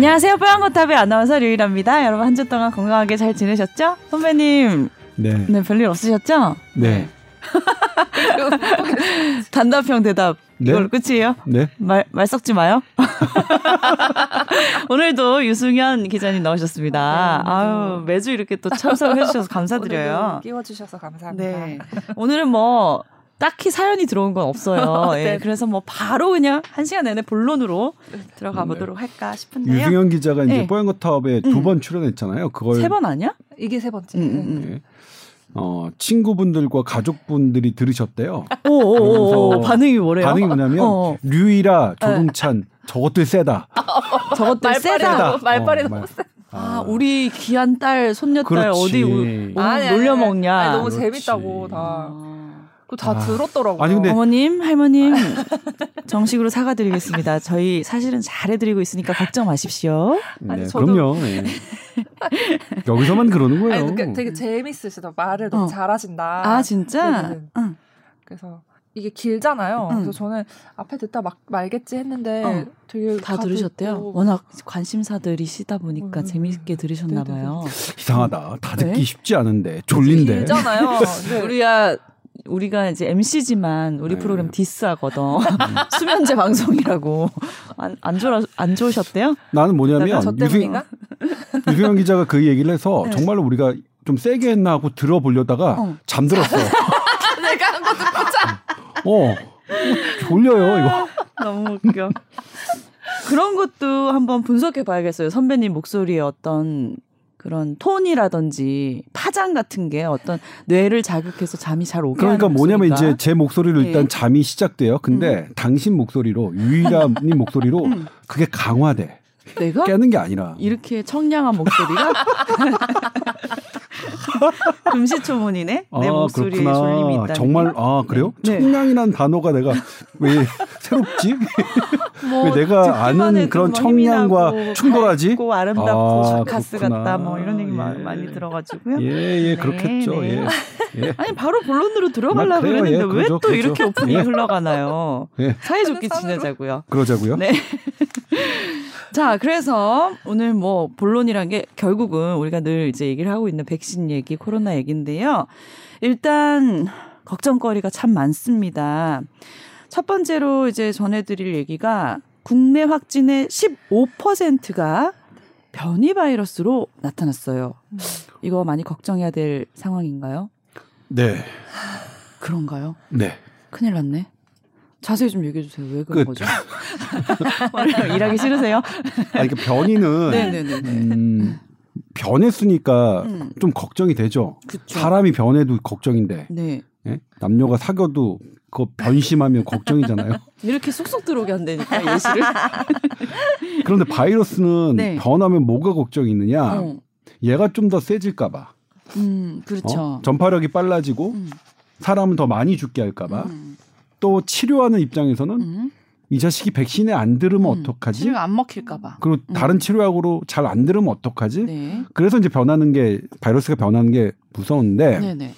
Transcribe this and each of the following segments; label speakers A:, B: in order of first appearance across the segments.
A: 안녕하세요. 뽀얀거탑의 아나운서 류일합니다. 여러분 한 주 동안 건강하게 잘 지내셨죠? 선배님.
B: 네.
A: 네, 별일 없으셨죠?
B: 네.
A: 단답형 대답.
B: 네?
A: 이걸로 끝이에요?
B: 네.
A: 말, 말 섞지 마요. 오늘도 유승현 기자님 나오셨습니다.
C: 아, 네,
A: 아유, 매주 이렇게 또 참석해 주셔서 감사드려요.
C: 끼워주셔서 감사합니다.
A: 네. 오늘은 뭐, 딱히 사연이 들어온 건 없어요. 예,
C: 네.
A: 그래서 뭐 바로 그냥 한 시간 내내 본론으로 들어가
B: 네.
A: 보도록 할까 싶은데요.
B: 유승현 기자가 이제
A: 네.
B: 뽀얀거탑에
A: 음.
B: 두번 출연했잖아요. 그걸
A: 세 번 아니야?
C: 이게 세 번째.
A: 음, 음, 음.
B: 네. 어, 친구분들과 가족분들이 들으셨대요.
A: 오오오
B: 그러면서
A: 반응이 뭐래요?
B: 반응이 뭐냐면
A: 어.
B: 류이라 조동찬 저것들 세다.
A: 저것들 세다.
C: 너무- 말빨이
B: 어,
C: 너무
B: 말-
A: 아, 우리 귀한 딸, 손녀딸
B: 그렇지.
A: 어디 우-
B: 아니,
A: 놀려. 먹냐?
C: 너무
B: 그렇지.
C: 재밌다고 다.
A: 아.
C: 그거 다
B: 아.
C: 들었더라고요.
B: 아니, 근데-
A: 어머님, 할머님 정식으로 사과드리겠습니다. 저희 사실은 잘해드리고 있으니까 걱정 마십시오.
C: 아니,
B: 네,
C: 저도-
B: 그럼요. 예. 여기서만 그러는 거예요.
C: 아니, 그러니까 되게 재밌으시다. 말을 너무
A: 어.
C: 잘하신다.
A: 아 진짜? 응.
C: 그래서 이게 길잖아요.
A: 응.
C: 그래서 저는 앞에 듣다 막 말겠지 했는데
A: 어.
C: 되게
A: 다 들으셨대요.
C: 듣고
A: 워낙 관심사들이시다 보니까
C: 음.
A: 재미있게 들으셨나
C: 네네네.
A: 봐요.
B: 이상하다. 다 듣기
A: 네?
B: 쉽지 않은데 졸린데.
C: 길잖아요. 네.
A: 우리가 우리가 이제 MC지만 우리
B: 네.
A: 프로그램 디스하거든. 수면제 방송이라고 안, 안 좋아 안 좋으셨대요?
B: 나는 뭐냐면
C: 저
B: 유승? 유승현 기자가 그 얘기를 해서
A: 네.
B: 정말로 우리가 좀 세게 했나 하고 들어보려다가
A: 어.
B: 잠들었어.
C: 내가 한 것도 보자.
B: 어, 어, 졸려요 이거.
A: 너무 웃겨. 그런 것도 한번 분석해 봐야겠어요. 선배님 목소리의 어떤 그런 톤이라든지 파장 같은 게 어떤 뇌를 자극해서 잠이 잘 오게
B: 그러니까 뭐냐면
A: 목소리가.
B: 이제 제 목소리로 일단
A: 네.
B: 잠이 시작돼요. 근데 당신 목소리로 유일함님 목소리로
A: 음.
B: 그게 강화돼.
A: 내가
B: 깨는 게 아니라.
A: 이렇게 청량한 목소리가 금시초문이네. 내
B: 아,
A: 목소리에
B: 그렇구나.
A: 졸림이 있다.
B: 정말 아 그래요?
A: 네.
B: 청량이라는 단어가 내가 왜 새롭지?
A: 뭐
B: 왜 내가 아는 그런
A: 뭐 힘이
B: 청량과 충돌하지?
A: 밝고 아름답고
B: 아, 그렇구나.
A: 같다 뭐 이런 얘기
B: 예.
A: 많이, 들어가지고요.
B: 예예
A: 네,
B: 그렇겠죠.
A: 네.
B: 예. 예.
A: 아니 바로 본론으로 들어가려고
B: 아, 그래요?
A: 그랬는데
B: 예,
A: 왜
B: 그러죠,
A: 또
B: 그러죠.
A: 이렇게 오프닝이
B: 예.
A: 흘러가나요?
B: 예.
A: 사이좋게. 지내자고요.
B: 그러자고요.
A: 네. 자, 그래서 오늘 뭐 본론이란 게 결국은 우리가 늘 이제 얘기를 하고 있는 백신 얘기, 코로나 얘기인데요. 일단 걱정거리가 참 많습니다. 첫 번째로 이제 전해드릴 얘기가 국내 확진의 15%가 변이 바이러스로 나타났어요. 이거 많이 걱정해야 될 상황인가요?
B: 네.
A: 그런가요?
B: 네.
A: 큰일 났네. 자세히 좀 얘기해 주세요. 왜 그런
B: 끝.
A: 거죠? 일하기 싫으세요?
B: 아니 그 변이는
A: 네네네.
B: 음, 변했으니까
A: 음.
B: 좀 걱정이 되죠.
A: 그쵸.
B: 사람이 변해도 걱정인데
A: 네.
B: 예? 남녀가 사귀어도 그거 변심하면 걱정이잖아요.
A: 이렇게 쏙쏙 들어오게 한다니까 예시를.
B: 그런데 바이러스는
A: 네.
B: 변하면 뭐가 걱정이 있느냐?
A: 어.
B: 얘가 좀 더 세질까 봐.
A: 음, 그렇죠.
B: 어? 전파력이 빨라지고
A: 음,
B: 사람은 더 많이 죽게 할까 봐.
A: 음,
B: 또 치료하는 입장에서는
A: 음.
B: 이 자식이 백신에 안 들으면
A: 음.
B: 어떡하지?
A: 치료가 안 먹힐까봐.
B: 그리고
A: 음.
B: 다른 치료약으로 잘 안 들으면 어떡하지?
A: 네.
B: 그래서 이제 변하는 게 바이러스가 변하는 게 무서운데
A: 네네.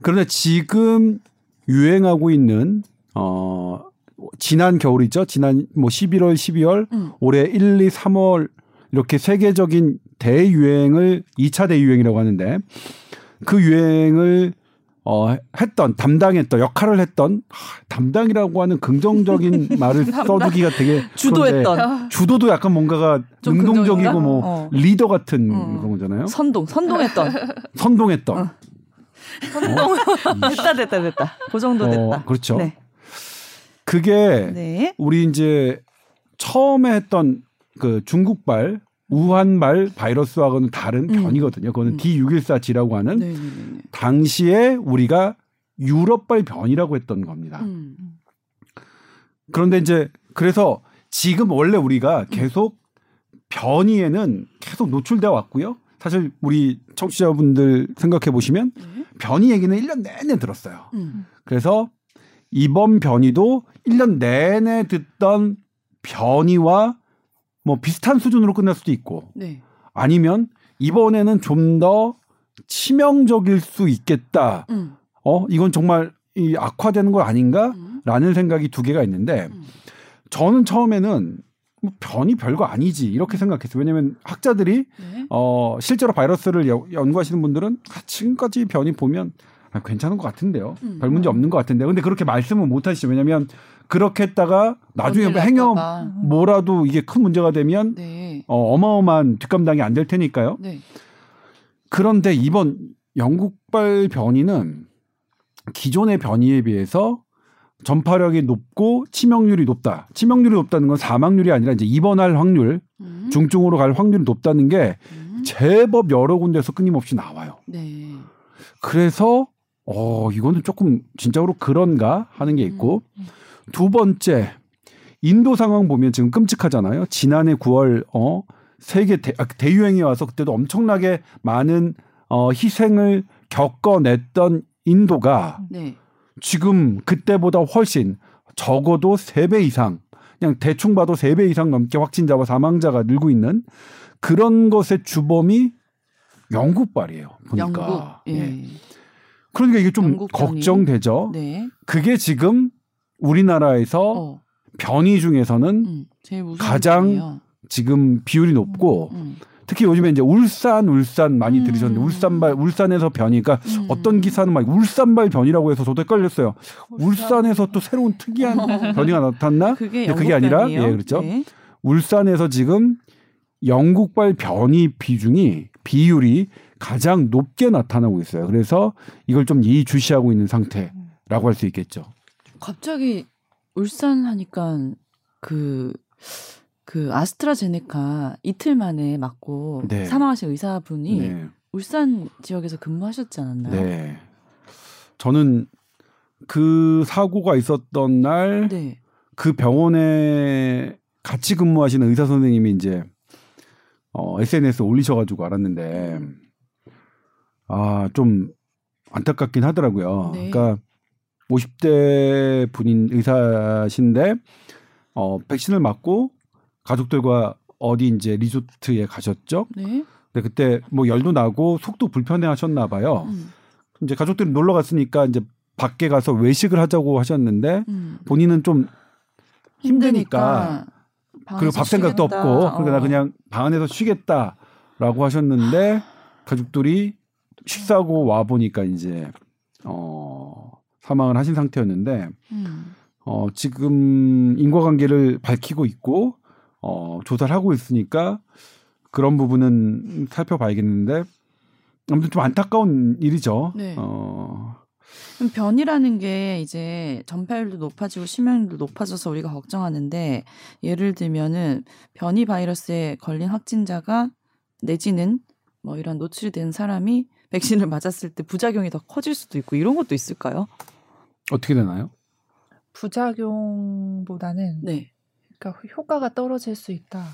B: 그런데 지금 유행하고 있는 어 지난 겨울이죠. 지난 뭐 11월, 12월,
A: 음.
B: 올해 1, 2, 3월 이렇게 세계적인 대유행을 2차 대유행이라고 하는데 그 유행을 어 했던 담당했던 역할을 했던 하, 담당이라고 하는 긍정적인 말을 써주기가 되게
A: 주도했던
B: 그런데 주도도 약간 뭔가가
A: 좀
B: 능동적이고? 뭐
A: 어.
B: 리더 같은
A: 음.
B: 그런 거잖아요.
A: 선동, 선동했던.
B: 선동했던.
A: 어. 됐다, 됐다, 됐다. 그 정도 됐다.
B: 어, 그렇죠.
A: 네.
B: 그게
A: 네.
B: 우리 이제 처음에 했던 그 중국발 우한발 바이러스하고는 다른
A: 음.
B: 변이거든요. 그거는
A: 음.
B: D614G라고 하는
A: 네, 네, 네.
B: 당시에 우리가 유럽발 변이라고 했던 겁니다.
A: 음.
B: 그런데 이제 그래서 지금 원래 우리가 계속 변이에는 계속 노출되어 왔고요. 사실 우리 청취자분들 생각해 보시면
A: 네.
B: 변이 얘기는 1년 내내 들었어요.
A: 음.
B: 그래서 이번 변이도 1년 내내 듣던 변이와 뭐 비슷한 수준으로 끝날 수도 있고
A: 네.
B: 아니면 이번에는 좀 더 치명적일 수 있겠다.
A: 음.
B: 어, 이건 정말 이 악화되는 거 아닌가?
A: 음.
B: 라는 생각이 두 개가 있는데
A: 음.
B: 저는 처음에는 뭐 변이 별거 아니지 이렇게 생각했어요. 왜냐하면 학자들이
A: 네.
B: 어 실제로 바이러스를 여- 연구하시는 분들은 아, 지금까지 변이 보면 아, 괜찮은 것 같은데요.
A: 음.
B: 별 문제 없는 것 같은데. 근데 그렇게 말씀은 못 하시죠. 왜냐하면 그렇게 했다가 나중에 행여. 뭐라도 이게 큰 문제가 되면
A: 네.
B: 어, 어마어마한 뒷감당이 안 될 테니까요.
A: 네.
B: 그런데 이번 영국발 변이는 기존의 변이에 비해서 전파력이 높고 치명률이 높다. 치명률이 높다는 건 사망률이 아니라 이제 입원할 확률,
A: 음.
B: 중증으로 갈 확률이 높다는 게
A: 음.
B: 제법 여러 군데서 끊임없이 나와요.
A: 네.
B: 그래서 어 이거는 조금 진짜로 그런가 하는 게 있고
A: 음.
B: 두 번째 인도 상황 보면 지금 끔찍하잖아요. 지난해 9월 어 세계 대, 아, 대유행이 와서 그때도 엄청나게 많은 어 희생을 겪어냈던 인도가
A: 네.
B: 지금 그때보다 훨씬 적어도 3배 이상 그냥 대충 봐도 3배 이상 넘게 확진자와 사망자가 늘고 있는 그런 것의 주범이 영국발이에요. 보니까.
A: 영국. 예.
B: 예. 그러니까 이게 좀. 걱정되죠.
A: 네.
B: 그게 지금 우리나라에서
A: 어.
B: 변이 중에서는
A: 음.
B: 가장
A: 분이에요.
B: 지금 비율이 높고
A: 음.
B: 특히 요즘에 이제 울산 울산 많이
A: 음.
B: 들으셨는데 울산발 울산에서 변이가
A: 음.
B: 어떤 기사는 막 울산발 변이라고 해서 저도 헷갈렸어요. 울산 에서 또 새로운 특이한 변이가 나타났나?
A: 그게
B: 네, 그게 아니라? 예 그렇죠.
A: 네.
B: 울산에서 지금 영국발 변이 비중이 비율이 가장 높게 나타나고 있어요. 그래서 이걸 좀 예의주시하고 있는 상태라고 할 수 있겠죠.
A: 갑자기 울산 하니까 그, 그 아스트라제네카 이틀 만에 맞고
B: 네.
A: 사망하신 의사분이
B: 네.
A: 울산 지역에서 근무하셨지 않았나요?
B: 네. 저는 그 사고가 있었던 날그
A: 네.
B: 병원에 같이 근무하시는 의사 선생님이 이제 어, SNS에 올리셔가지고 알았는데 아 좀 안타깝긴 하더라고요.
A: 네.
B: 그러니까 50대 분인 의사신데 어, 백신을 맞고 가족들과 어디 이제 리조트에 가셨죠.
A: 네.
B: 근데 그때 뭐 열도 나고 속도 불편해 하셨나 봐요.
A: 음.
B: 이제 가족들이 놀러 갔으니까 이제 밖에 가서 외식을 하자고 하셨는데
A: 음.
B: 본인은 좀 힘드니까 그리고
A: 방에서
B: 밥 생각도
A: 쉬겠다.
B: 없고 그러니까 나
A: 어.
B: 그냥 방 안에서 쉬겠다라고 하셨는데 가족들이 식사하고 와 보니까 이제 어 사망을 하신 상태였는데
A: 음.
B: 어 지금 인과관계를 밝히고 있고 어 조사를 하고 있으니까 그런 부분은 살펴봐야겠는데 아무튼 좀 안타까운 일이죠.
A: 네.
B: 어
A: 그럼 변이라는 게 이제 전파율도 높아지고 심연율도 높아져서 우리가 걱정하는데 예를 들면은 변이 바이러스에 걸린 확진자가 내지는 뭐 이런 노출이 된 사람이 백신을 맞았을 때 부작용이 더 커질 수도 있고 이런 것도 있을까요?
B: 어떻게 되나요?
C: 부작용보다는
A: 네.
C: 그러니까 효과가 떨어질 수 있다.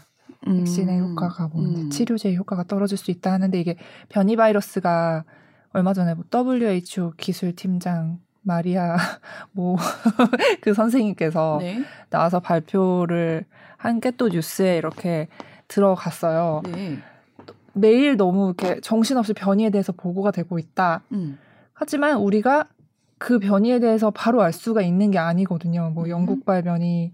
A: 음.
C: 백신의 효과가 뭐
A: 음.
C: 치료제의 효과가 떨어질 수 있다 하는데 이게 변이 바이러스가 얼마 전에 뭐 WHO 기술 팀장 마리아 뭐 그 선생님께서
A: 네.
C: 나와서 발표를 한 게 또 뉴스에 이렇게 들어갔어요.
A: 네.
C: 매일 너무 이렇게 정신없이 변이에 대해서 보고가 되고 있다.
A: 음.
C: 하지만 우리가 그 변이에 대해서 바로 알 수가 있는 게 아니거든요. 뭐
A: 음.
C: 영국발 변이,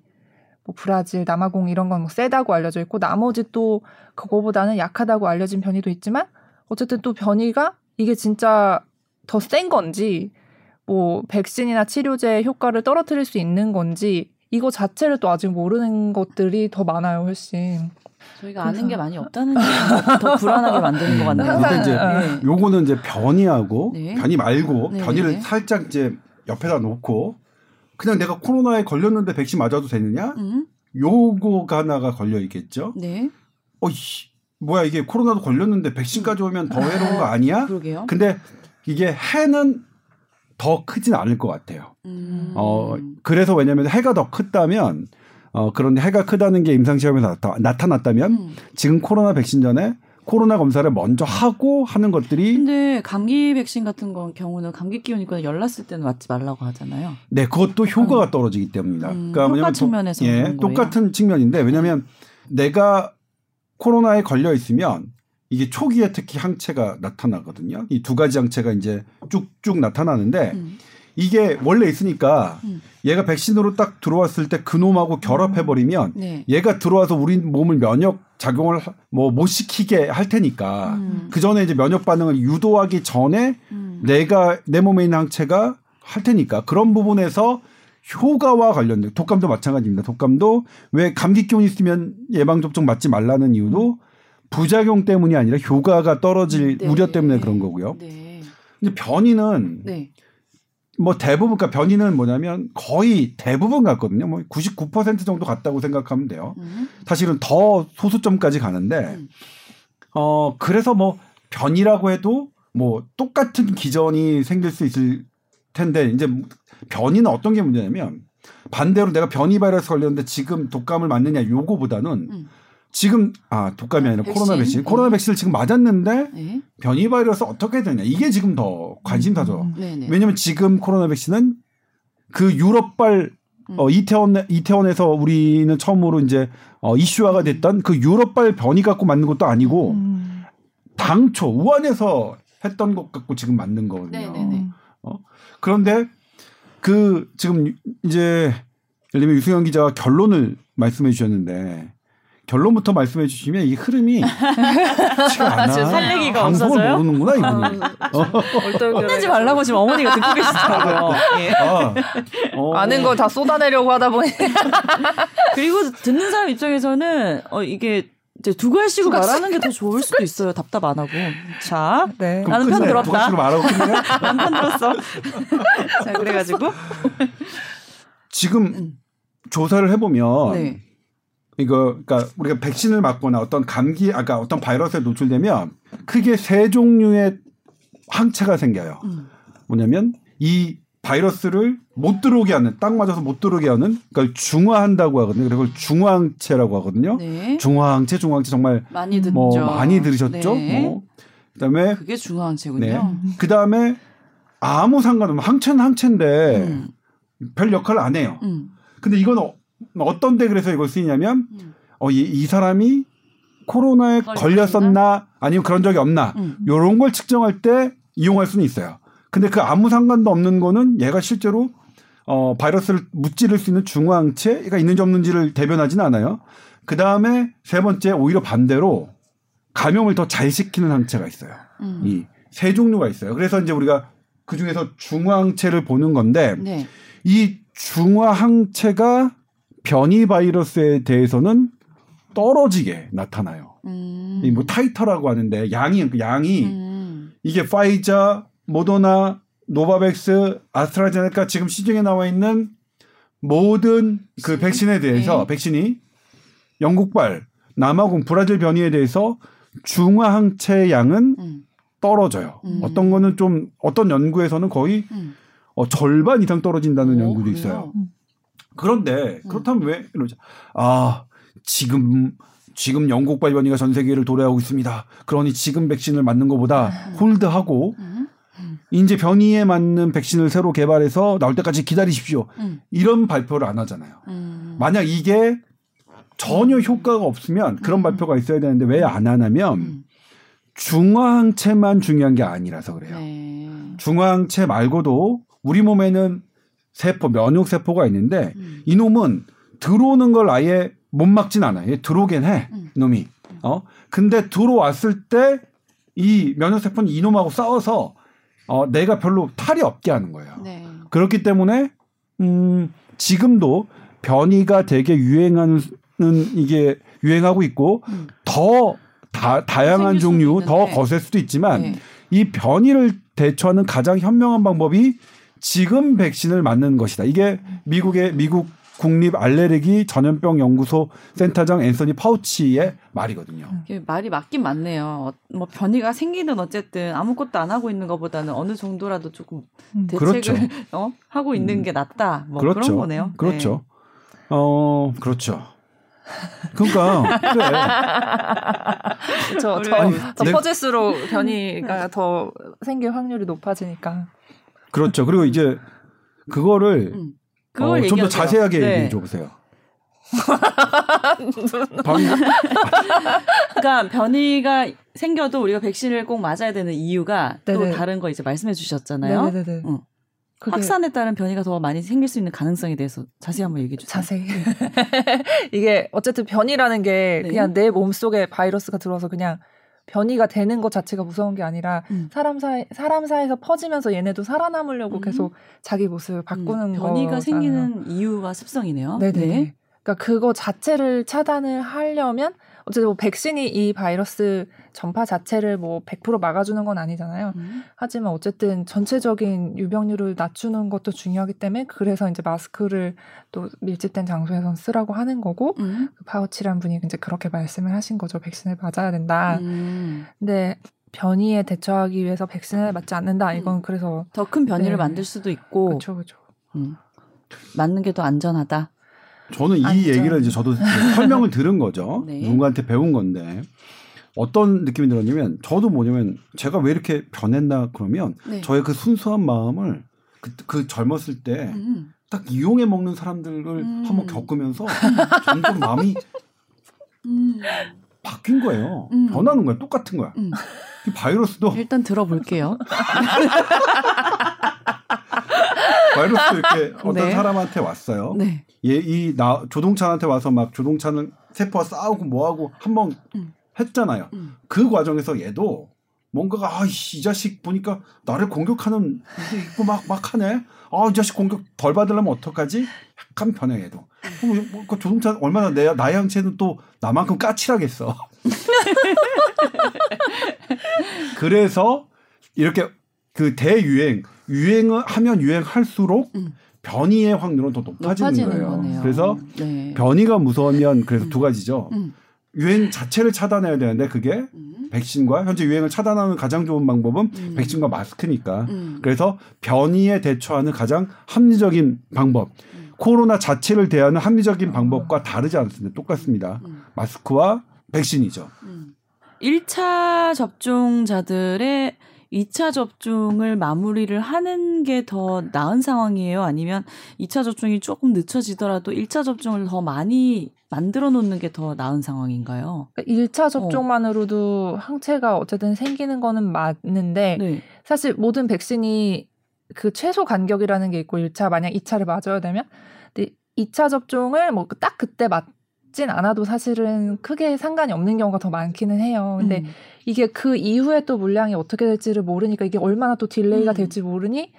C: 뭐 브라질, 남아공 이런 건 뭐 세다고 알려져 있고 나머지 또 그거보다는 약하다고 알려진 변이도 있지만 어쨌든 또 변이가 이게 진짜 더 센 건지 뭐 백신이나 치료제 효과를 떨어뜨릴 수 있는 건지 이거 자체를 또 아직 모르는 것들이 더 많아요, 훨씬.
A: 저희가 아는 게 많이 없다는 게 더 불안하게 만드는 것 같네요.
C: 항상,
B: 근데 이제
A: 네.
B: 요거는 이제 변이하고
A: 네.
B: 변이 말고
A: 네,
B: 변이를
A: 네.
B: 살짝 이제 옆에다 놓고 그냥 내가 코로나에 걸렸는데 백신 맞아도 되느냐?
A: 음.
B: 요거가 하나가 걸려 있겠죠.
A: 네.
B: 어이씨 뭐야 이게 코로나도 걸렸는데 백신까지 오면 더 해로운 거 아니야?
A: 그러게요.
B: 근데 이게 해는 더 크진 않을 것 같아요.
A: 음.
B: 어 그래서 왜냐하면 해가 더 크다면 어 그런데 해가 크다는 게 임상 시험에서 나타, 나타 났다면
A: 음.
B: 지금 코로나 백신 전에 코로나 검사를 먼저 하고 하는 것들이
A: 근데 감기 백신 같은 건 경우는 감기 기운이거나 열났을 때는 맞지 말라고 하잖아요.
B: 네, 그것도 효과가 떨어지기 때문입니다.
A: 음,
B: 그러니까
A: 효과 측면에서
B: 예? 똑같은 측면인데 왜냐하면 내가 코로나에 걸려 있으면 이게 초기에 특히 항체가 나타나거든요. 이 두 가지 항체가 이제 쭉쭉 나타나는데
A: 음.
B: 이게 원래 있으니까
A: 음.
B: 얘가 백신으로 딱 들어왔을 때 그놈하고 결합해 버리면
A: 네.
B: 얘가 들어와서 우리 몸을 면역 작용을 뭐 못 시키게 할 테니까
A: 음.
B: 그 전에 이제 면역 반응을 유도하기 전에
A: 음.
B: 내가 내 몸에 있는 항체가 할 테니까 그런 부분에서 효과와 관련된 독감도 마찬가지입니다. 독감도 왜 감기 기운 있으면 예방 접종 맞지 말라는 이유도 부작용 때문이 아니라 효과가 떨어질
A: 네.
B: 우려 때문에 그런 거고요.
A: 네.
B: 근데 변이는
A: 네.
B: 뭐 대부분 그러니까 변이는 뭐냐면 거의 대부분 같거든요. 뭐 99% 정도 같다고 생각하면 돼요.
A: 음.
B: 사실은 더 소수점까지 가는데
A: 음.
B: 어 그래서 뭐 변이라고 해도 뭐 똑같은 기전이 생길 수 있을 텐데 이제 변이는 어떤 게 문제냐면 반대로 내가 변이 바이러스 걸렸는데 지금 독감을 맞느냐 요거보다는
A: 음.
B: 지금 아 독감이 아니라
A: 백신.
B: 코로나 백신
A: 음.
B: 코로나 백신을 지금 맞았는데
A: 네.
B: 변이 바이러스 어떻게 되냐 이게 지금 더 관심사죠.
C: 음.
A: 네. 네.
B: 왜냐면 지금 코로나 백신은 그 유럽발 어,
A: 음.
B: 이태원 이태원에서 우리는 처음으로 이제 어, 이슈화가 됐던 그 유럽발 변이 갖고 맞는 것도 아니고
C: 음.
B: 당초 우한에서 했던 것 갖고 지금 맞는 거거든요.
A: 네네네.
B: 그런데 그 지금 이제 예를 들면 유승현 기자가 결론을 말씀해 주셨는데 결론부터 말씀해 주시면 이 흐름이 않아.
A: 설레기가
B: 방송을
A: 없어서요?
B: 모르는구나 이분이.
A: 혼내지 말라고 지금 어머니가 듣고 계시더라고요. 예.
B: 아, 어.
C: 아는 걸 다 쏟아내려고 하다 보니
A: 그리고 듣는 사람 입장에서는 어 이게 이제 두 갈씩으로 말하는 게 더 좋을 수도 있어요. 답답 안 하고. 자,
C: 네.
A: 나는 편
B: 끝내.
A: 들었다.
B: 두 말하고 끝내.
A: 난편 들었어. 자, 그래가지고
B: 지금
A: 음.
B: 조사를 해보면
A: 네.
B: 이거 그러니까 우리가 백신을 맞거나 어떤 감기 아까 어떤 바이러스에 노출되면 크게 세 종류의 항체가 생겨요.
A: 음.
B: 뭐냐면 이 바이러스를 못 들어오게 하는 딱 맞아서 못 들어오게 하는 그러니까 중화한다고 하거든요. 그걸 중화항체라고 하거든요.
A: 네.
B: 중화항체, 중화항체 정말
A: 많이 듣죠.
B: 뭐 많이 들으셨죠?
A: 네.
B: 뭐. 그다음에
A: 그게 중화항체군요.
B: 네. 그다음에 아무 상관없는 항체는 항체인데
A: 음.
B: 별 역할을 안 해요.
A: 음.
B: 근데 이건 어, 어떤데 그래서 이걸 쓰이냐면
A: 음.
B: 어, 이, 이 사람이 코로나에
A: 걸렸었나?
B: 아니면 그런 적이 없나
A: 음.
B: 요런 걸 측정할 때 이용할 수는 있어요. 근데 그 아무 상관도 없는 거는 얘가 실제로 어, 바이러스를 무찌를 수 있는 중화항체가 있는지 없는지를 대변하지는 않아요. 그 다음에 세 번째 오히려 반대로 감염을 더 잘 시키는 항체가 있어요.
A: 음.
B: 이세 종류가 있어요. 그래서 이제 우리가 그 중에서 중화항체를 보는 건데
A: 네.
B: 이 중화항체가 변이 바이러스에 대해서는 떨어지게 나타나요.
A: 음.
B: 이 뭐 titer라고 하는데 양이 양이
A: 음.
B: 이게 화이자, 모더나, 노바백스, 아스트라제네카 지금 시중에 나와 있는 모든 그 백신에 대해서
A: 네.
B: 백신이 영국발, 남아공, 브라질 변이에 대해서 중화 항체 양은
A: 음.
B: 떨어져요.
A: 음.
B: 어떤 거는 좀 어떤 연구에서는 거의
A: 음.
B: 어, 절반 이상 떨어진다는
A: 오,
B: 연구도
A: 그래요?
B: 있어요.
C: 음.
B: 그런데 그렇다면 왜 이러죠? 아 지금 지금 영국발 변이가 전 세계를 도래하고 있습니다. 그러니 지금 백신을 맞는 것보다 홀드하고
A: 음.
B: 이제 변이에 맞는 백신을 새로 개발해서 나올 때까지 기다리십시오.
A: 음.
B: 이런 발표를 안 하잖아요.
A: 음.
B: 만약 이게 전혀 효과가 없으면 그런
A: 음.
B: 발표가 있어야 되는데 왜 안 하냐면
A: 음.
B: 중화항체만 중요한 게 아니라서 그래요.
A: 네.
B: 중화항체 말고도 우리 몸에는 세포, 면역 세포가 있는데
A: 음.
B: 이놈은 들어오는 걸 아예 못 막진 않아요. 얘 들어오긴 해.
A: 음.
B: 이놈이. 어? 근데 들어왔을 때 이 면역 세포는 이놈하고 싸워서 어, 내가 별로 탈이 없게 하는 거예요.
A: 네.
B: 그렇기 때문에 음, 지금도 변이가 되게 유행하는 이게 유행하고 있고
A: 음.
B: 더 다, 다양한 종류 더
A: 있는데.
B: 거셀 수도 있지만
A: 네.
B: 이 변이를 대처하는 가장 현명한 방법이 지금 백신을 맞는 것이다. 이게 미국의 미국 국립 알레르기 전염병 연구소 센터장 앤서니 파우치의 말이거든요.
A: 말이 맞긴 맞네요. 어, 뭐 변이가 생기는 어쨌든 아무것도 안 하고 있는 것보다는 어느 정도라도 조금
C: 음.
A: 대책을
B: 그렇죠.
A: 어? 하고 있는
B: 음.
A: 게 낫다. 뭐
B: 그렇죠.
A: 그런 거네요.
B: 그렇죠. 어, 그렇죠. 그러니까 그래.
C: 저,
A: 우리-
C: 더,
A: 아니,
C: 더
B: 내-
C: 퍼질수록 변이가 더 생길 확률이 높아지니까.
B: 그렇죠. 그리고 이제 그거를
A: 음.
B: 어, 좀더
A: 얘기하세요.
B: 자세하게
A: 네.
B: 얘기해 줘 보세요.
A: 그러니까 변이가 생겨도 우리가 백신을 꼭 맞아야 되는 이유가 또
C: 네네.
A: 다른 거 이제 말씀해 주셨잖아요.
C: 네네네.
A: 응.
C: 그게
A: 확산에 따른 변이가 더 많이 생길 수 있는 가능성에 대해서 자세히 한번 얘기해 주세요.
C: 자세히 이게 어쨌든 변이라는 게
A: 네.
C: 그냥 내 몸 속에 바이러스가 들어와서 그냥 변이가 되는 것 자체가 무서운 게 아니라
A: 음.
C: 사람 사이 사람 사이에서 퍼지면서 얘네도 살아남으려고
A: 음.
C: 계속 자기 모습을 바꾸는
A: 음, 변이가
C: 거잖아요.
A: 생기는 이유가 습성이네요.
C: 네네.
A: 네.
C: 그러니까 그거 자체를 차단을 하려면 어쨌든 뭐 백신이 이 바이러스 전파 자체를 뭐 100% 막아주는 건 아니잖아요.
A: 음.
C: 하지만 어쨌든 전체적인 유병률을 낮추는 것도 중요하기 때문에 그래서 이제 마스크를 또 밀집된 장소에선 쓰라고 하는 거고
A: 음.
C: 그 파우치란 분이 이제 그렇게 말씀을 하신 거죠. 백신을 맞아야 된다.
A: 음.
C: 근데 변이에 대처하기 위해서 백신을 맞지 않는다. 이건
A: 음.
C: 그래서
A: 더 큰 변이를
C: 네.
A: 만들 수도 있고
C: 그렇죠, 그렇죠.
A: 음. 맞는 게 더 안전하다.
B: 저는 이
C: 안전.
B: 얘기를 이제 저도 설명을 들은 거죠.
A: 네.
B: 누군가한테 배운 건데 어떤 느낌이 들었냐면 저도 뭐냐면 제가 왜 이렇게 변했나 그러면
A: 네.
B: 저의 그 순수한 마음을 그, 그 젊었을 때딱
A: 음.
B: 이용해 먹는 사람들을
A: 음.
B: 한번 겪으면서 점점 마음이
A: 음.
B: 바뀐 거예요.
A: 음.
B: 변하는 거야. 똑같은 거야.
A: 음.
B: 이 바이러스도
A: 일단 들어볼게요.
B: 바이러스도 이렇게 어떤
A: 네.
B: 사람한테 왔어요.
A: 네.
B: 얘 이 나 조동찬한테 와서 막 조동찬은 세포와 싸우고 뭐하고 한번
A: 음.
B: 했잖아요.
A: 음.
B: 그 과정에서 얘도 뭔가가 아이씨 이 자식 보니까 나를 공격하는 게 있고 막 막 하네. 아 이 자식 공격 덜 받으려면 어떡하지? 약간 변해 얘도. 그럼 뭐, 그 조동찬 얼마나 내 나의 형체는 또 나만큼 까칠하겠어. 그래서 이렇게 그 대유행 유행을 하면 유행할수록
A: 음.
B: 변이의 확률은 더 높아지는,
A: 높아지는
B: 거예요.
A: 거네요.
B: 그래서
A: 네.
B: 변이가 무서우면 그래서
A: 음.
B: 두 가지죠.
A: 음.
B: 유행 자체를 차단해야 되는데 그게
A: 음.
B: 백신과 현재 유행을 차단하는 가장 좋은 방법은
A: 음.
B: 백신과 마스크니까.
A: 음.
B: 그래서 변이에 대처하는 가장 합리적인 방법.
A: 음.
B: 코로나 자체를 대하는 합리적인 방법과 다르지 않습니다. 똑같습니다.
A: 음.
B: 마스크와 백신이죠.
A: 음. 1차 접종자들의 2차 접종을 마무리를 하는 게 더 나은 상황이에요? 아니면 2차 접종이 조금 늦춰지더라도 1차 접종을 더 많이 만들어 놓는 게 더 나은 상황인가요?
C: 그러니까 1차 접종만으로도 항체가 어쨌든 생기는 거는 맞는데
A: 네.
C: 사실 모든 백신이 그 최소 간격이라는 게 있고 1차 만약 2차를 맞아야 되면 근데 2차 접종을 뭐 딱 그때 맞 진 않아도 사실은 크게 상관이 없는 경우가 더 많기는 해요. 근데
A: 음.
C: 이게 그 이후에 또 물량이 어떻게 될지를 모르니까 이게 얼마나 또 delay가
A: 음.
C: 될지 모르니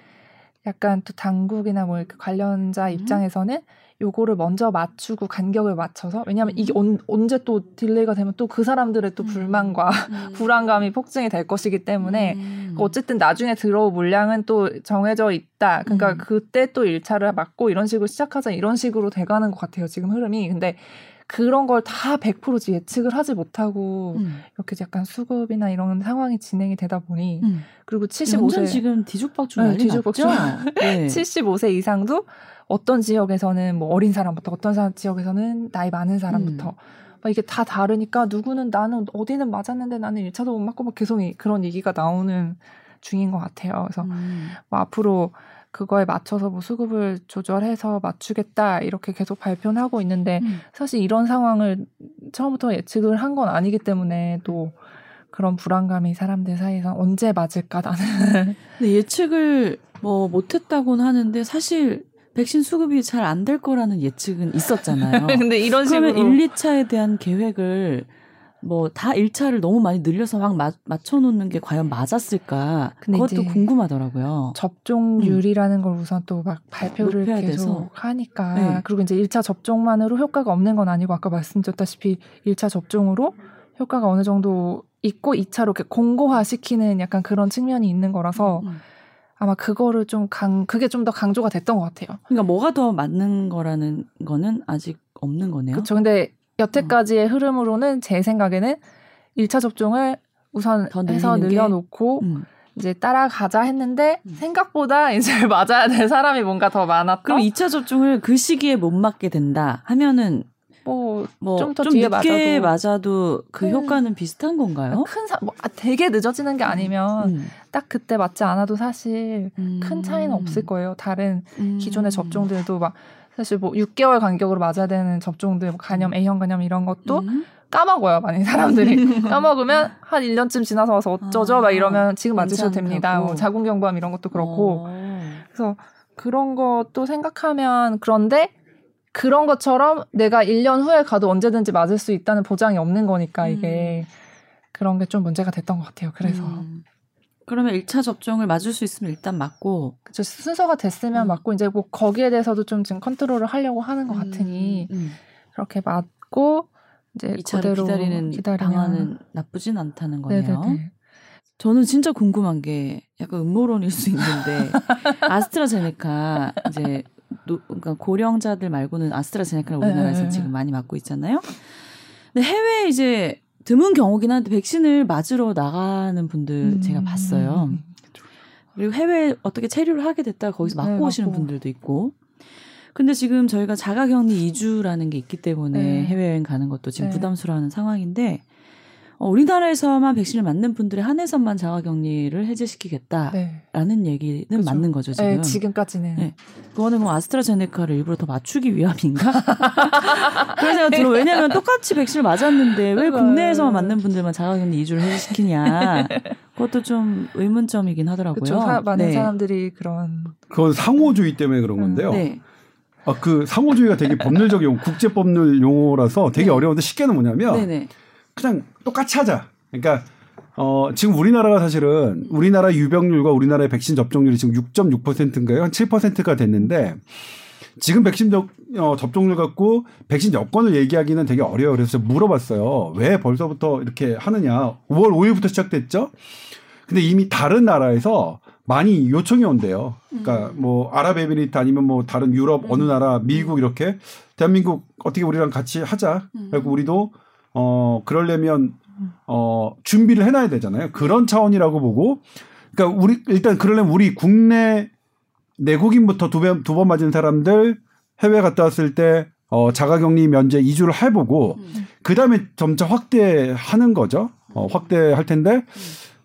C: 약간 또 당국이나 뭐 이렇게 관련자
A: 음.
C: 입장에서는 요거를 먼저 맞추고 간격을 맞춰서 왜냐하면 이게
A: 음.
C: 언, 언제 또 delay가 되면 또 그 사람들의 또
A: 음.
C: 불만과
A: 음.
C: 불안감이 폭증이 될 것이기 때문에
A: 음.
C: 어쨌든 나중에 들어올 물량은 또 정해져 있다. 그러니까
A: 음.
C: 그때 또 1차를 맞고 이런 식으로 시작하자 이런 식으로 돼가는 것 같아요. 지금 흐름이. 근데 그런 걸 다 100% 예측을 하지 못하고
A: 음.
C: 이렇게 약간 수급이나 이런 상황이 진행이 되다 보니
A: 음.
C: 그리고
A: 완전
C: 75세
A: 지금 뒤죽박죽
C: 네, 뒤죽박죽.
A: 네.
C: 75세 이상도 어떤 지역에서는 뭐 어린 사람부터 어떤 사- 지역에서는 나이 많은 사람부터
A: 음.
C: 막 이게 다 다르니까 누구는 나는 어디는 맞았는데 나는 1차도 못 맞고 막 계속 이- 그런 얘기가 나오는 중인 것 같아요. 그래서
A: 음.
C: 뭐 앞으로 그거에 맞춰서 뭐 수급을 조절해서 맞추겠다 이렇게 계속 발표는 하고 있는데
A: 음.
C: 사실 이런 상황을 처음부터 예측을 한 건 아니기 때문에 또 그런 불안감이 사람들 사이에서 언제 맞을까 나는
A: 근데 예측을 뭐 못했다고는 하는데 사실 백신 수급이 잘 안 될 거라는 예측은 있었잖아요.
C: 근데 이런
A: 그러면
C: 식으로
A: 1, 2차에 대한 계획을 뭐다 1차를 너무 많이 늘려서 막 마- 맞춰놓는 게 과연 맞았을까? 그것도 궁금하더라고요.
C: 접종률이라는 걸 우선 또 막 발표를 계속
A: 돼서.
C: 하니까
A: 네.
C: 그리고 이제 1차 접종만으로 효과가 없는 건 아니고 아까 말씀드렸다시피 1차 접종으로 효과가 어느 정도 있고 2차로 이렇게 공고화 시키는 약간 그런 측면이 있는 거라서
A: 음.
C: 아마 그거를 좀 강, 그게 좀 더 강조가 됐던 것 같아요.
A: 그러니까 뭐가 더 맞는 거라는 거는 아직 없는 거네요.
C: 그렇죠. 근데 여태까지의 흐름으로는 제 생각에는 1차 접종을 우선
A: 더
C: 해서? 늘려놓고
A: 음.
C: 이제 따라가자 했는데
A: 음.
C: 생각보다 이제 맞아야 될 사람이 뭔가 더 많았다.
A: 그럼 2차 접종을 그 시기에 못 맞게 된다 하면은
C: 뭐
A: 뭐
C: 좀더
A: 좀
C: 뒤에
A: 늦게
C: 맞아도
A: 맞아도 그
C: 큰-
A: 효과는 비슷한 건가요?
C: 큰 사, 뭐, 아, 되게 늦어지는 게 아니면
A: 음.
C: 딱 그때 맞지 않아도 사실 큰
A: 음.
C: 차이는 없을 거예요. 다른
A: 음.
C: 기존의 접종들도 막 사실 뭐 6개월 간격으로 맞아야 되는 접종들, 뭐 간염, A형 간염 이런 것도
A: 음.
C: 까먹어요. 많이 사람들이 까먹으면 한 1년쯤 지나서 와서 어쩌죠?
A: 아,
C: 막 이러면 지금 맞으셔도. 됩니다. 뭐 자궁경부암 이런 것도 그렇고
A: 어.
C: 그래서 그런 것도 생각하면 그런데 그런 것처럼 내가 1년 후에 가도 언제든지 맞을 수 있다는 보장이 없는 거니까 이게 그런 게 좀 문제가 됐던 것 같아요. 그래서
A: 음. 그러면 1차 접종을 맞을 수 있으면 일단 맞고
C: 그쵸, 순서가 됐으면
A: 음.
C: 맞고 이제 뭐 거기에 대해서도 좀 지금 컨트롤을 하려고 하는 것 같으니
A: 음, 음.
C: 그렇게 맞고 이제
A: 2차를
C: 그대로
A: 기다리는
C: 기다리면
A: 방안은 나쁘진 않다는 거네요.
C: 네네네.
A: 저는 진짜 궁금한 게 약간 음모론일 수 있는데 아스트라제네카 이제 노, 그러니까 고령자들 말고는 아스트라제네카를 우리나라에서
C: 네.
A: 지금 많이 맞고 있잖아요. 근데 해외 이제 드문 경우긴 한데 백신을 맞으러 나가는 분들
C: 음.
A: 제가 봤어요. 그리고 해외 어떻게 체류를 하게 됐다 거기서 맞고
C: 네,
A: 오시는
C: 맞고.
A: 분들도 있고. 근데 지금 저희가 자가격리 2주라는 게 있기 때문에
C: 네.
A: 해외여행 가는 것도 지금
C: 네.
A: 부담스러워하는 상황인데 어, 우리나라에서만 백신을 맞는 분들에 한해서만 자가격리를 해제시키겠다라는
C: 네.
A: 얘기는
C: 그죠.
A: 맞는 거죠 지금.
C: 네, 지금까지는
A: 네. 그거는 뭐 아스트라제네카를 일부러 더 맞추기 위함인가? 그런 생각 들어. 왜냐하면 똑같이 백신을 맞았는데 왜
C: 네.
A: 국내에서만 맞는 분들만 자가격리 2주를 해제시키냐? 그것도 좀 의문점이긴 하더라고요.
C: 그렇죠. 많은
A: 네.
C: 사람들이 그런
B: 그건 상호주의 때문에 그런 건데요.
A: 네.
B: 아, 그 상호주의가 되게 법률적 용어, 국제법률 용어라서 되게
A: 네.
B: 어려운데 쉽게는 뭐냐면
A: 네네.
B: 그냥 똑같이 하자. 그러니까 어, 지금 우리나라가 사실은 우리나라 유병률과 우리나라의 백신 접종률이 지금 6.6%인가요? 한 7%가 됐는데 지금 백신 접, 어, 접종률 갖고 백신 여건을 얘기하기는 되게 어려워요. 그래서 물어봤어요. 왜 벌써부터 이렇게 하느냐. 5월 5일부터 시작됐죠? 근데 이미 다른 나라에서 많이 요청이 온대요. 그러니까 뭐 아랍에미리트 아니면 뭐 다른 유럽 어느 나라, 미국 이렇게 대한민국 어떻게 우리랑 같이 하자. 그리고 우리도 어 그러려면 어 준비를 해놔야 되잖아요. 그런 차원이라고 보고. 그러니까 우리 일단 그러려면 우리 국내 내국인부터 두번 두 번 맞은 사람들 해외 갔다 왔을 때 어, 자가격리 면제 2주를 해보고
A: 음.
B: 그 다음에 점차 확대하는 거죠. 어, 확대할 텐데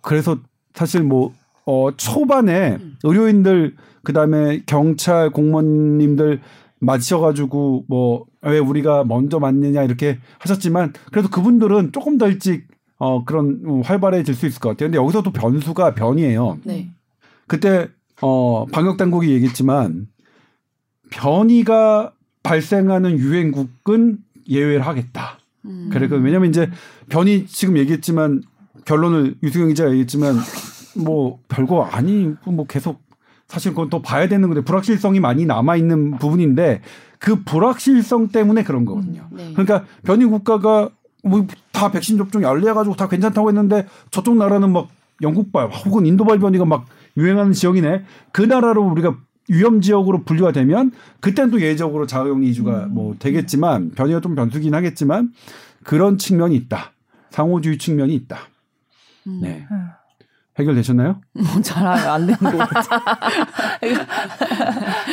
B: 그래서 사실 뭐 어, 초반에
A: 음.
B: 의료인들 그 다음에 경찰 공무원님들 맞으셔가지고 뭐 왜 우리가 먼저 맞느냐 이렇게 하셨지만 그래도 그분들은 조금 더 일찍 어 그런 음, 활발해질 수 있을 것 같아요. 근데 여기서 또 변수가 변이에요.
A: 네.
B: 그때 어 방역 당국이 얘기했지만 변이가 발생하는 유행국은 예외를 하겠다.
A: 음.
B: 그래 그 왜냐면 이제 변이 지금 얘기했지만 결론을 유승영 기자가 얘기했지만 뭐 별거 아니 뭐 계속 사실 그건 또 봐야 되는 건데 불확실성이 많이 남아 있는 부분인데 그 불확실성 때문에 그런 거거든요.
A: 네.
B: 그러니까 변이 국가가 뭐 다 백신 접종이 알려가지고 다 괜찮다고 했는데 저쪽 나라는 막 영국발 혹은 인도발 변이가 막 유행하는 지역이네. 그 나라로 우리가 위험 지역으로 분류가 되면 그때는 또 예외적으로 자가격리 2주가 뭐 되겠지만 변이가 좀 변수긴 하겠지만 그런 측면이 있다. 상호주의 측면이 있다.
A: 음.
B: 네.
C: 음.
B: 해결되셨나요?
A: 잘안 되는 것 같아요.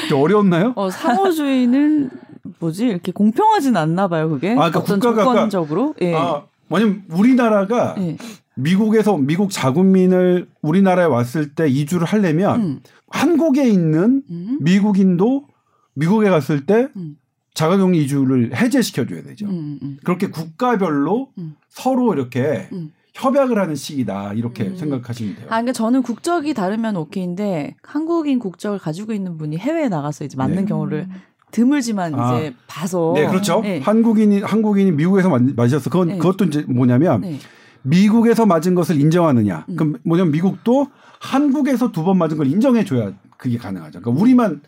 B: 좀 어려웠나요?
A: 어, 상호주의는 뭐지? 이렇게 공평하진 않나 봐요, 그게.
B: 아, 그러니까
A: 어떤
B: 국가가
A: 조건적으로. 예.
B: 아, 왜냐면 우리나라가
A: 예.
B: 미국에서 미국 자국민을 우리나라에 왔을 때 이주를 하려면
A: 음.
B: 한국에 있는
A: 음.
B: 미국인도 미국에 갔을 때
A: 음.
B: 자가격리 이주를 해제시켜 줘야 되죠.
A: 음, 음.
B: 그렇게 국가별로
A: 음.
B: 서로 이렇게
A: 음.
B: 협약을 하는 시기다 이렇게
A: 음.
B: 생각하시면 돼요.
A: 아, 그러니까 저는 국적이 다르면 오케이인데 한국인 국적을 가지고 있는 분이 해외에 나가서 이제 맞는
B: 네.
A: 경우를 드물지만
B: 아.
A: 이제 봐서
B: 네, 그렇죠.
A: 네.
B: 한국인이 한국인이 미국에서 맞- 맞으셨어. 그건
A: 네.
B: 그것도 이제 뭐냐면
A: 네.
B: 미국에서 맞은 것을 인정하느냐.
A: 음.
B: 그럼 뭐냐면 미국도 한국에서 두 번 맞은 걸 인정해 줘야 그게 가능하죠. 그러니까 우리만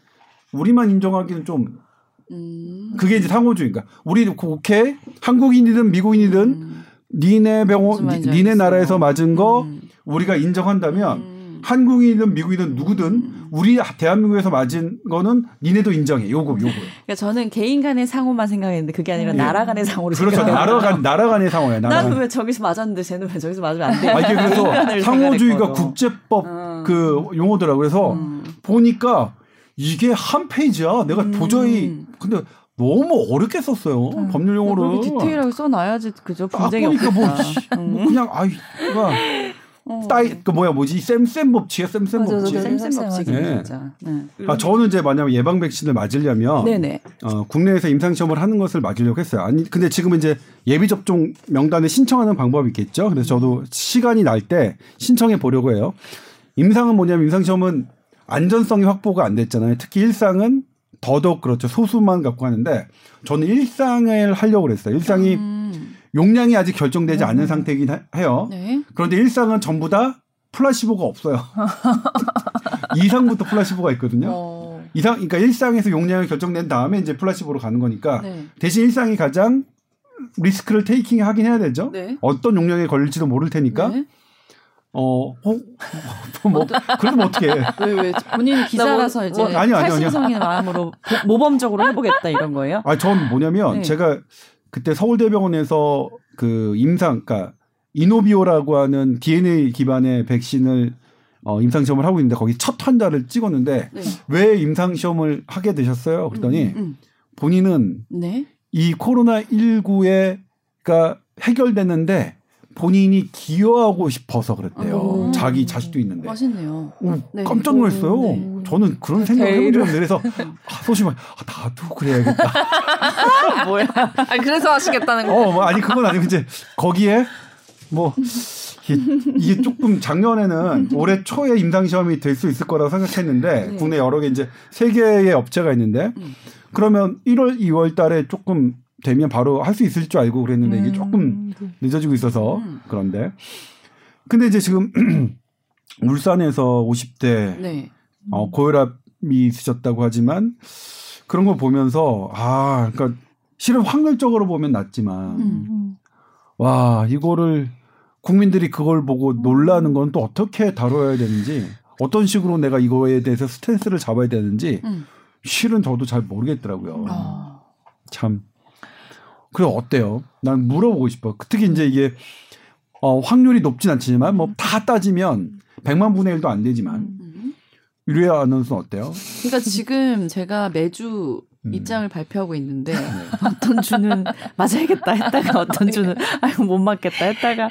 B: 우리만 인정하기는 좀
A: 음.
B: 그게 이제 상호주의인가. 우리 오케이 한국인이든 미국인이든
A: 음.
B: 니네 병원 니네. 나라에서 맞은 거
A: 음.
B: 우리가 인정한다면
A: 음.
B: 한국인이든 미국이든 누구든 우리 대한민국에서 맞은 거는 니네도 인정해. 요거 요거.
A: 그러니까 저는 개인 간의 상호만 생각했는데 그게 아니라
B: 네.
A: 나라 간의 상호로
B: 그렇죠. 나라 간 나라 간의 상호야.
A: 나는
B: 간.
A: 왜 저기서 맞았는데 쟤는 왜 저기서 맞으면 안 돼?
B: 아 이게 그래서 상호주의가. 국제법
A: 음.
B: 그 용어더라고. 그래서
A: 음.
B: 보니까 이게 한 페이지야. 내가
A: 음.
B: 도저히 근데 너무 어렵게 썼어요.
C: 음.
B: 법률 용어를.
A: 그렇게 디테일하게 써놔야지 그죠?
B: 아,
A: 분쟁이
B: 보니까 뭐,
A: 없겠다.
B: 씨,
A: 음.
B: 뭐 그냥 아이 그가
A: 어.
B: 따이 그 뭐야 뭐지 쌤쌤 법칙이야 쌤쌤 법칙.
A: 쌤쌤 법칙이네
B: 네.
A: 진짜. 네.
B: 아 저는 이제 만약에 예방 백신을 맞으려면
A: 네네.
B: 어, 국내에서 임상 시험을 하는 것을 맞으려고 했어요. 아니 근데 지금은 이제 예비 접종 명단에 신청하는 방법이 있겠죠. 그래서 저도 시간이 날 때 신청해 보려고 해요. 임상은 뭐냐면 임상 시험은 안전성이 확보가 안 됐잖아요. 특히 일상은 더더욱 그렇죠. 소수만 갖고 하는데 저는 일상을 하려고 그랬어요. 일상이
A: 음.
B: 용량이 아직 결정되지
C: 음.
B: 않은 상태이긴 하- 해요.
A: 네.
B: 그런데 일상은 전부 다 placebo가 없어요. 이상부터 placebo가 있거든요.
A: 어.
B: 이상, 그러니까 일상에서 용량이 결정된 다음에 이제 placebo로 가는 거니까
A: 네.
B: 대신 일상이 가장 risk를 taking 하긴 해야 되죠.
A: 네.
B: 어떤 용량에 걸릴지도 모를 테니까.
A: 네.
B: 어, 어, 뭐, 그래도 뭐 어떻게 해.
A: 왜, 왜, 본인 기자라서
C: 뭐-
A: 이제
B: 뭐- 아니요, 아니요.
A: 팔신성인 마음으로 보- 모범적으로 해보겠다 이런 거예요?
B: 아, 전 뭐냐면
A: 네.
B: 제가 그때 서울대병원에서 그 임상, 그러니까 이노비오라고 하는 DNA 기반의 백신을 어, 임상 시험을 하고 있는데 거기 첫 환자를 찍었는데
A: 네.
B: 왜 임상 시험을 하게 되셨어요? 그랬더니
A: 음,
B: 본인은
A: 음. 네.
B: 이 코로나 19에가 해결됐는데 본인이 기여하고 싶어서 그랬대요.
A: 오.
B: 자기 자식도 있는데.
A: 멋있네요.
B: 오,
A: 네.
B: 깜짝 놀랐어요.
A: 네.
B: 저는 그런 생각을 해본 적이 없는데 그래서 아, 소심하 아, 나도 그래야겠다.
A: 뭐야?
C: 아 그래서 하시겠다는 거.
B: 어, 뭐, 아니 그건 아니고 이제 거기에 뭐 이게, 이게 조금 작년에는 올해 초에 임상 시험이 될 수 있을 거라고 생각했는데
A: 네.
B: 국내 여러 개 이제 세 개의 업체가 있는데
A: 음.
B: 그러면 1월, 2월 달에 조금 되면 바로 할 수 있을 줄 알고 그랬는데 이게 조금
C: 음.
B: 늦어지고 있어서
A: 음.
B: 그런데 근데 이제 지금 울산에서 50대
A: 네.
B: 어, 고혈압이 있으셨다고 하지만 그런 걸 보면서 아 그러니까 실은 확률적으로 보면 낮지만
A: 음.
C: 음.
B: 와 이거를 국민들이 그걸 보고 놀라는 건 또 어떻게 다뤄야 되는지 어떤 식으로 내가 이거에 대해서 스탠스를 잡아야 되는지
A: 음.
B: 실은 저도 잘 모르겠더라고요.
A: 아.
B: 참. 그래 어때요? 난 물어보고 싶어. 특히 이제 이게 어, 확률이 높진 않지만 뭐 다 따지면 100만 분의 1도 안 되지만
A: 음.
B: 유리아 아나운서는 어때요?
A: 그러니까 지금 제가 매주
B: 음.
A: 입장을 발표하고 있는데 어떤 주는 맞아야겠다 했다가 어떤 주는 아이고 못 맞겠다 했다가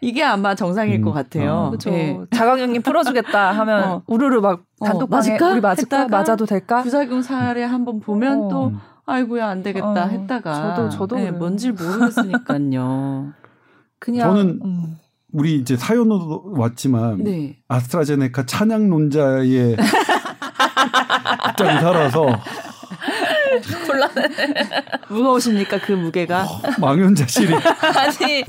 A: 이게 아마 정상일
B: 음.
A: 것 같아요.
B: 어.
C: 그렇죠.
A: 예.
C: 자가격리 풀어주겠다 하면
A: 어.
C: 우르르 막
A: 어,
C: 단톡방에
A: 맞을까?
C: 우리 맞을까?
A: 했다가
C: 맞아도 될까?
A: 부작용 사례 한번 보면
C: 어.
A: 또
B: 음.
A: 아이고야 안 되겠다
C: 어,
A: 했다가
C: 저도- 저도
A: 예,
C: 그래요.
A: 뭔지 모르겠으니까요.
C: 그냥
B: 저는
C: 음.
B: 우리 이제 사연으로 왔지만
A: 네.
B: 아스트라제네카 찬양론자의 입장을 살아서
A: 무거우십니까 그 무게가?
B: 망연자실이
C: 아니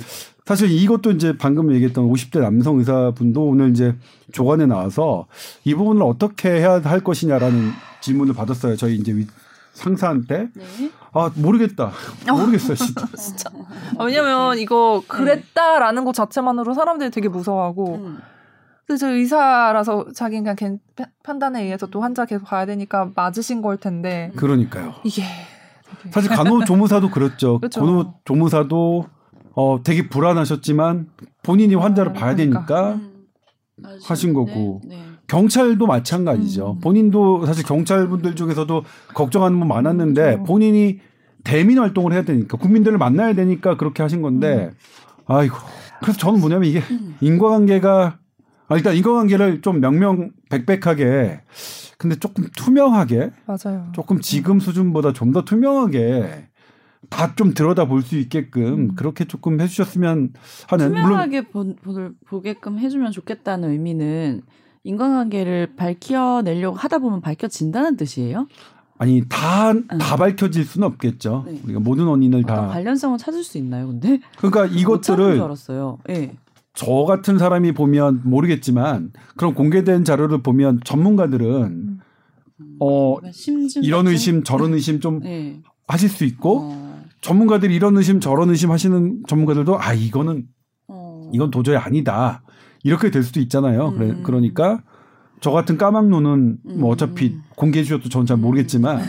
B: 사실 이것도 이제 방금 얘기했던 50대 남성 의사분도 오늘 이제 조간에 나와서 이 부분을 어떻게 해야 할 것이냐라는 질문을 받았어요. 저희 이제 위- 상사한테
A: 네.
B: 아 모르겠다 모르겠어요 진짜.
C: 아, 왜냐면 이거 그랬다라는 것 자체만으로 사람들이 되게 무서워하고
A: 음.
C: 그래서 저 의사라서 자기 그냥 걘 파- 판단에 의해서 또 환자 계속 봐야 되니까 맞으신 걸 텐데
B: 그러니까요.
C: 이게
B: 사실 간호조무사도 그렇죠.
C: 그렇죠.
B: 간호조무사도 어 되게 불안하셨지만 본인이 환자를
C: 아,
B: 봐야
C: 그러니까.
B: 되니까
A: 음.
B: 하신 거고.
A: 네. 네.
B: 경찰도 마찬가지죠.
C: 음.
B: 본인도 사실 경찰분들 중에서도 걱정하는 분 많았는데
C: 그렇죠.
B: 본인이 대민 활동을 해야 되니까 국민들을 만나야 되니까 그렇게 하신 건데 아이고 그래서 저는 뭐냐면 이게
A: 음.
B: 인과관계가 아, 일단 인과관계를 좀 명명백백하게 근데 조금 투명하게
C: 맞아요.
B: 조금 지금 수준보다 좀 더 투명하게 다 좀 들여다 볼 수 있게끔
C: 음.
B: 그렇게 조금 해주셨으면 하는 물론
A: 투명하게 보, 보, 보게끔 해주면 좋겠다는 의미는 인간관계를 밝혀내려고 하다 보면 밝혀진다는 뜻이에요?
B: 아니 다다 밝혀질 수는 없겠죠.
A: 네.
B: 우리가 모든 원인을 다
A: 관련성을 찾을 수 있나요? 근데
B: 그러니까 이것들을
A: 알았어요. 예.
B: 저 같은 사람이 보면 모르겠지만 그런 공개된 자료를 보면 전문가들은 어
A: 그러니까 심증
B: 이런? 의심 저런 의심 좀
A: 예.
B: 하실 수 있고
A: 어,
B: 전문가들이 이런 의심 저런 의심 하시는 전문가들도 아 이거는
A: 어.
B: 이건 도저히 아니다 이렇게 될 수도 있잖아요. 그래,
A: 음.
B: 그러니까 저 같은 까막눈은 뭐
A: 음.
B: 어차피 공개해 주셔도 저는 잘 모르겠지만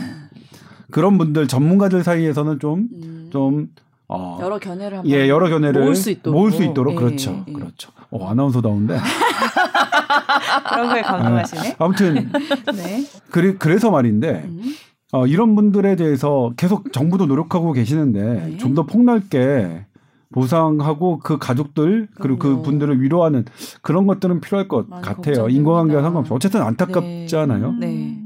B: 그런 분들 전문가들 사이에서는 좀
A: 음.
B: 좀 어,
A: 여러 견해를 한번
B: 예, 여러 견해를
A: 모을 수 있도록.
B: 모을 수 있도록
A: 예,
B: 그렇죠.
A: 예.
B: 그렇죠. 어, 아나운서다운데.
A: 그런 거에 감동하시네.
B: 아 무튼
A: 네.
B: 그래, 그래서 말인데
A: 음.
B: 어, 이런 분들에 대해서 계속 정부도 노력하고 계시는데
A: 네.
B: 좀더 폭넓게 보상하고 그 가족들 그리고 그. 분들을 위로하는 그런 것들은 필요할 것 같아요.
A: 걱정됩니다.
B: 인과관계와 상관없이 어쨌든 안타깝지
A: 네.
B: 않아요?
A: 네.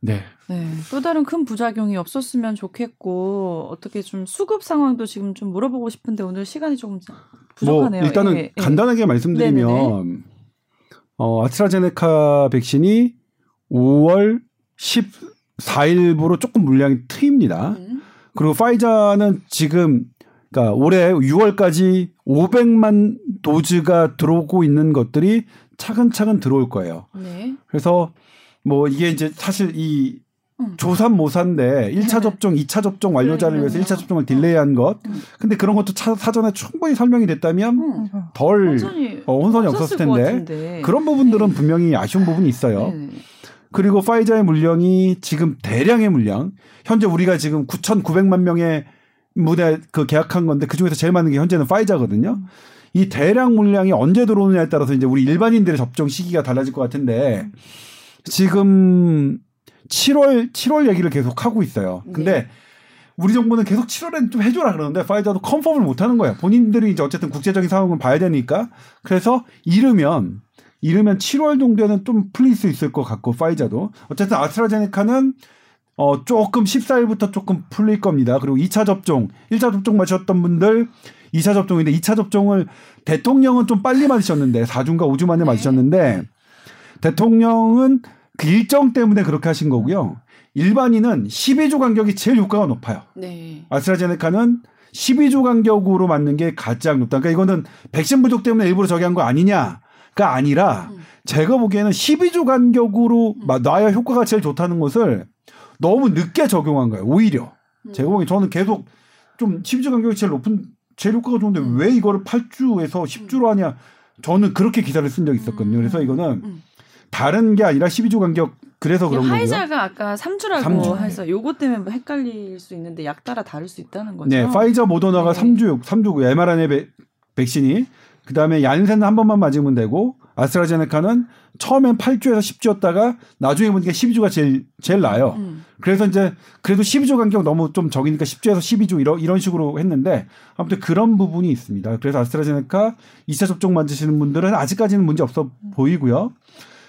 B: 네.
A: 네. 또 다른 큰 부작용이 없었으면 좋겠고 어떻게 좀 수급 상황도 지금 좀 물어보고 싶은데 오늘 시간이 조금
B: 뭐
A: 부족하네요.
B: 일단은
A: 예, 예.
B: 간단하게 말씀드리면 어, 아스트라제네카 백신이 5월 14일부로 조금 물량이 트입니다.
A: 음.
B: 그리고 파이자는 지금 그러니까 올해 6월까지 500만 도즈가 들어오고 있는 것들이 차근차근 들어올 거예요.
A: 네.
B: 그래서 뭐 이게 이제 사실 이
A: 음.
B: 조산모사인데 1차
A: 네.
B: 접종, 2차 접종 완료자를 위해서
A: 그러네요.
B: 1차 접종을 딜레이한 것.
A: 음.
B: 근데 그런 것도 차, 사전에 충분히 설명이 됐다면
A: 음.
B: 덜
A: 혼선이,
B: 어, 혼선이
A: 없었을
B: 텐데. 그런 부분들은 분명히 아쉬운 부분이 있어요.
A: 네.
B: 그리고 파이자의 물량이 지금 대량의 물량, 현재 우리가 지금 9,900만 명의 무대 그 계약한 건데 그 중에서 제일 많은 게 현재는 파이자거든요. 이 대량 물량이 언제 들어오느냐에 따라서 이제 우리 일반인들의 접종 시기가 달라질 것 같은데 지금 7월 7월 얘기를 계속 하고 있어요. 근데
A: 네.
B: 우리 정부는 계속 7월엔 좀 해줘라 그러는데 파이자도 컨펌을 못 하는 거예요. 본인들이 이제 어쨌든 국제적인 상황을 봐야 되니까 그래서 이르면 이르면 7월 정도에는 좀 풀릴 수 있을 것 같고 파이자도 어쨌든 아스트라제네카는 어 조금 14일부터 조금 풀릴 겁니다. 그리고 2차 접종, 1차 접종 맞으셨던 분들 2차 접종인데 2차 접종을 대통령은 좀 빨리 맞으셨는데 4주인가 5주 만에
A: 네.
B: 맞으셨는데 대통령은 그 일정 때문에 그렇게 하신 거고요. 일반인은 12주 간격이 제일 효과가 높아요.
A: 네.
B: 아스트라제네카는 12주 간격으로 맞는 게 가장 높다. 그러니까 이거는 백신 부족 때문에 일부러 저기 한 거 아니냐 가 아니라
A: 음.
B: 제가 보기에는 12주 간격으로 마- 놔야 효과가 제일 좋다는 것을 너무 늦게 적용한 거예요. 오히려
A: 음.
B: 제가 보기엔 저는 계속 좀 12주 간격이 제일 높은 제일 효과가 좋은데
A: 음.
B: 왜 이거를 8주에서 10주로 하냐. 저는 그렇게 기사를 쓴 적이 있었거든요.
A: 음.
B: 그래서 이거는
A: 음.
B: 다른 게 아니라 12주 간격 그래서 그런 거고요.
A: 화이자가 아까 3주라고
B: 삼주.
A: 해서 요것 때문에 뭐 헷갈릴 수 있는데 약 따라 다를 수 있다는 거죠.
B: 네, 파이자 모더나가
A: 네.
B: 3주 3주고 mRNA 백- 백신이 그다음에 얀센은 한 번만 맞으면 되고 아스트라제네카는 처음엔 8주에서 10주였다가 나중에 보니까 12주가 제일 제일 나아요.
A: 음.
B: 그래서 이제 그래도 12주 간격 너무 좀 적으니까 10주에서 12주 이런 이런 식으로 했는데 아무튼 그런 부분이 있습니다. 그래서 아스트라제네카 2차 접종 맞으시는 분들은 아직까지는 문제 없어 보이고요.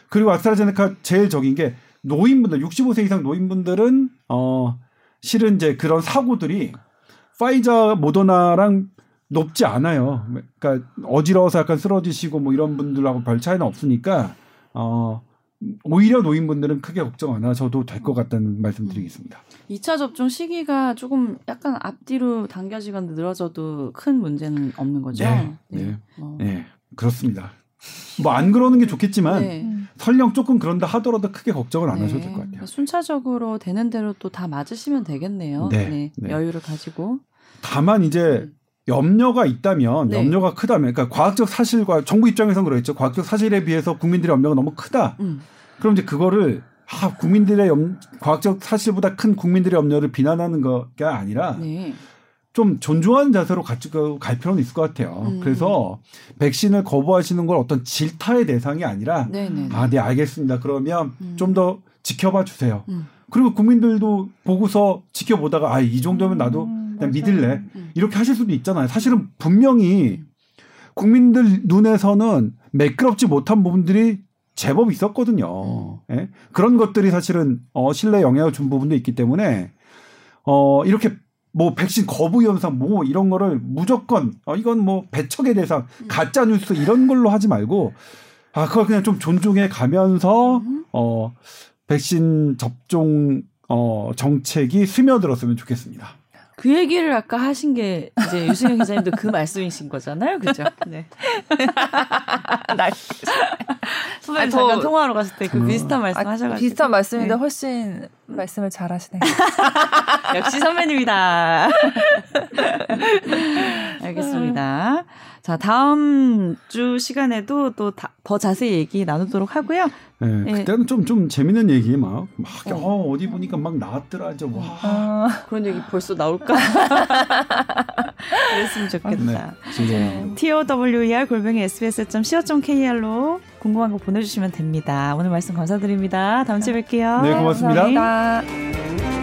B: 그리고 아스트라제네카 제일 적인 게 노인분들 65세 이상 노인분들은 어 실은 이제 그런 사고들이 파이자 모더나랑 높지 않아요. 그러니까 어지러워서 약간 쓰러지시고 뭐 이런 분들하고 별 차이는 없으니까 어 오히려 노인분들은 크게 걱정 안 하셔도 될 것 같다는 말씀드리겠습니다.
A: 2차 접종 시기가 조금 약간 앞뒤로 당겨지거나 늘어져도 큰 문제는 없는 거죠.
B: 네, 네.
A: 어.
B: 네, 그렇습니다. 뭐 안 그러는 게 좋겠지만
A: 네.
C: 음.
B: 설령 조금 그런다 하더라도 크게 걱정을 안
A: 네.
B: 하셔도 될 것 같아요.
A: 순차적으로 되는 대로 또 다 맞으시면 되겠네요.
B: 네, 네.
A: 여유를 가지고.
B: 다만 이제 염려가 있다면
A: 네.
B: 염려가 크다면 그러니까 과학적 사실과 정부 입장에서는 그러겠죠. 과학적 사실에 비해서 국민들의 염려가 너무 크다.
A: 음.
B: 그럼 이제 그거를 아, 국민들의 염, 과학적 사실보다 큰 국민들의 염려를 비난하는 거가 아니라
A: 네.
B: 좀 존중하는 자세로 가지고 갈 필요는 있을 것 같아요.
A: 음.
B: 그래서 백신을 거부하시는 걸 어떤 질타의 대상이 아니라
A: 네, 네.
B: 아, 네, 알겠습니다. 그러면
A: 음.
B: 좀더 지켜봐 주세요.
A: 음.
B: 그리고 국민들도 보고서 지켜보다가 아, 이 정도면 나도
C: 음,
B: 그냥. 믿을래.
A: 음.
B: 이렇게 하실 수도 있잖아요. 사실은 분명히 국민들 눈에서는 매끄럽지 못한 부분들이 제법 있었거든요.
A: 음.
B: 예? 그런 것들이 사실은 어, 신뢰에 영향을 준 부분도 있기 때문에 어, 이렇게 뭐 백신 거부 현상 뭐 이런 거를 무조건 어, 이건 뭐 배척의 대상,
A: 음.
B: 가짜 뉴스 이런 걸로 하지 말고 아 그걸 그냥 좀 존중해 가면서
A: 음.
B: 어, 백신 접종 어, 정책이 스며들었으면 좋겠습니다.
A: 그 얘기를 아까 하신 게 이제 유승현 기자님도 그 말씀이신 거잖아요, 그죠? 네. 나 선배님
C: 아니, 더-
A: 잠깐 통화하러 갔을 때그
B: 음.
A: 비슷한 말씀
C: 아,
A: 하셔가지고
C: 비슷한 말씀인데
A: 네.
C: 훨씬 말씀을 잘 하시네.
A: 역시 선배님이다. 알겠습니다. 자 다음 주 시간에도 또 더 자세히 얘기 나누도록 하고요.
B: 네,
A: 예.
B: 그때는 좀, 좀 재밌는 얘기 막, 막,
A: 어.
B: 어, 어 디 보니까 막 나왔더라, 저, 와.
C: 아,
A: 그런 얘기 벌써 나올까? 그랬으면 좋겠다.
B: 네, 즐거워요.
A: TOWER 골뱅이 sbs.co.kr로 궁금한 거 보내주시면 됩니다. 오늘 말씀 감사드립니다. 다음 주에 뵐게요.
B: 네, 고맙습니다.
C: 감사합니다.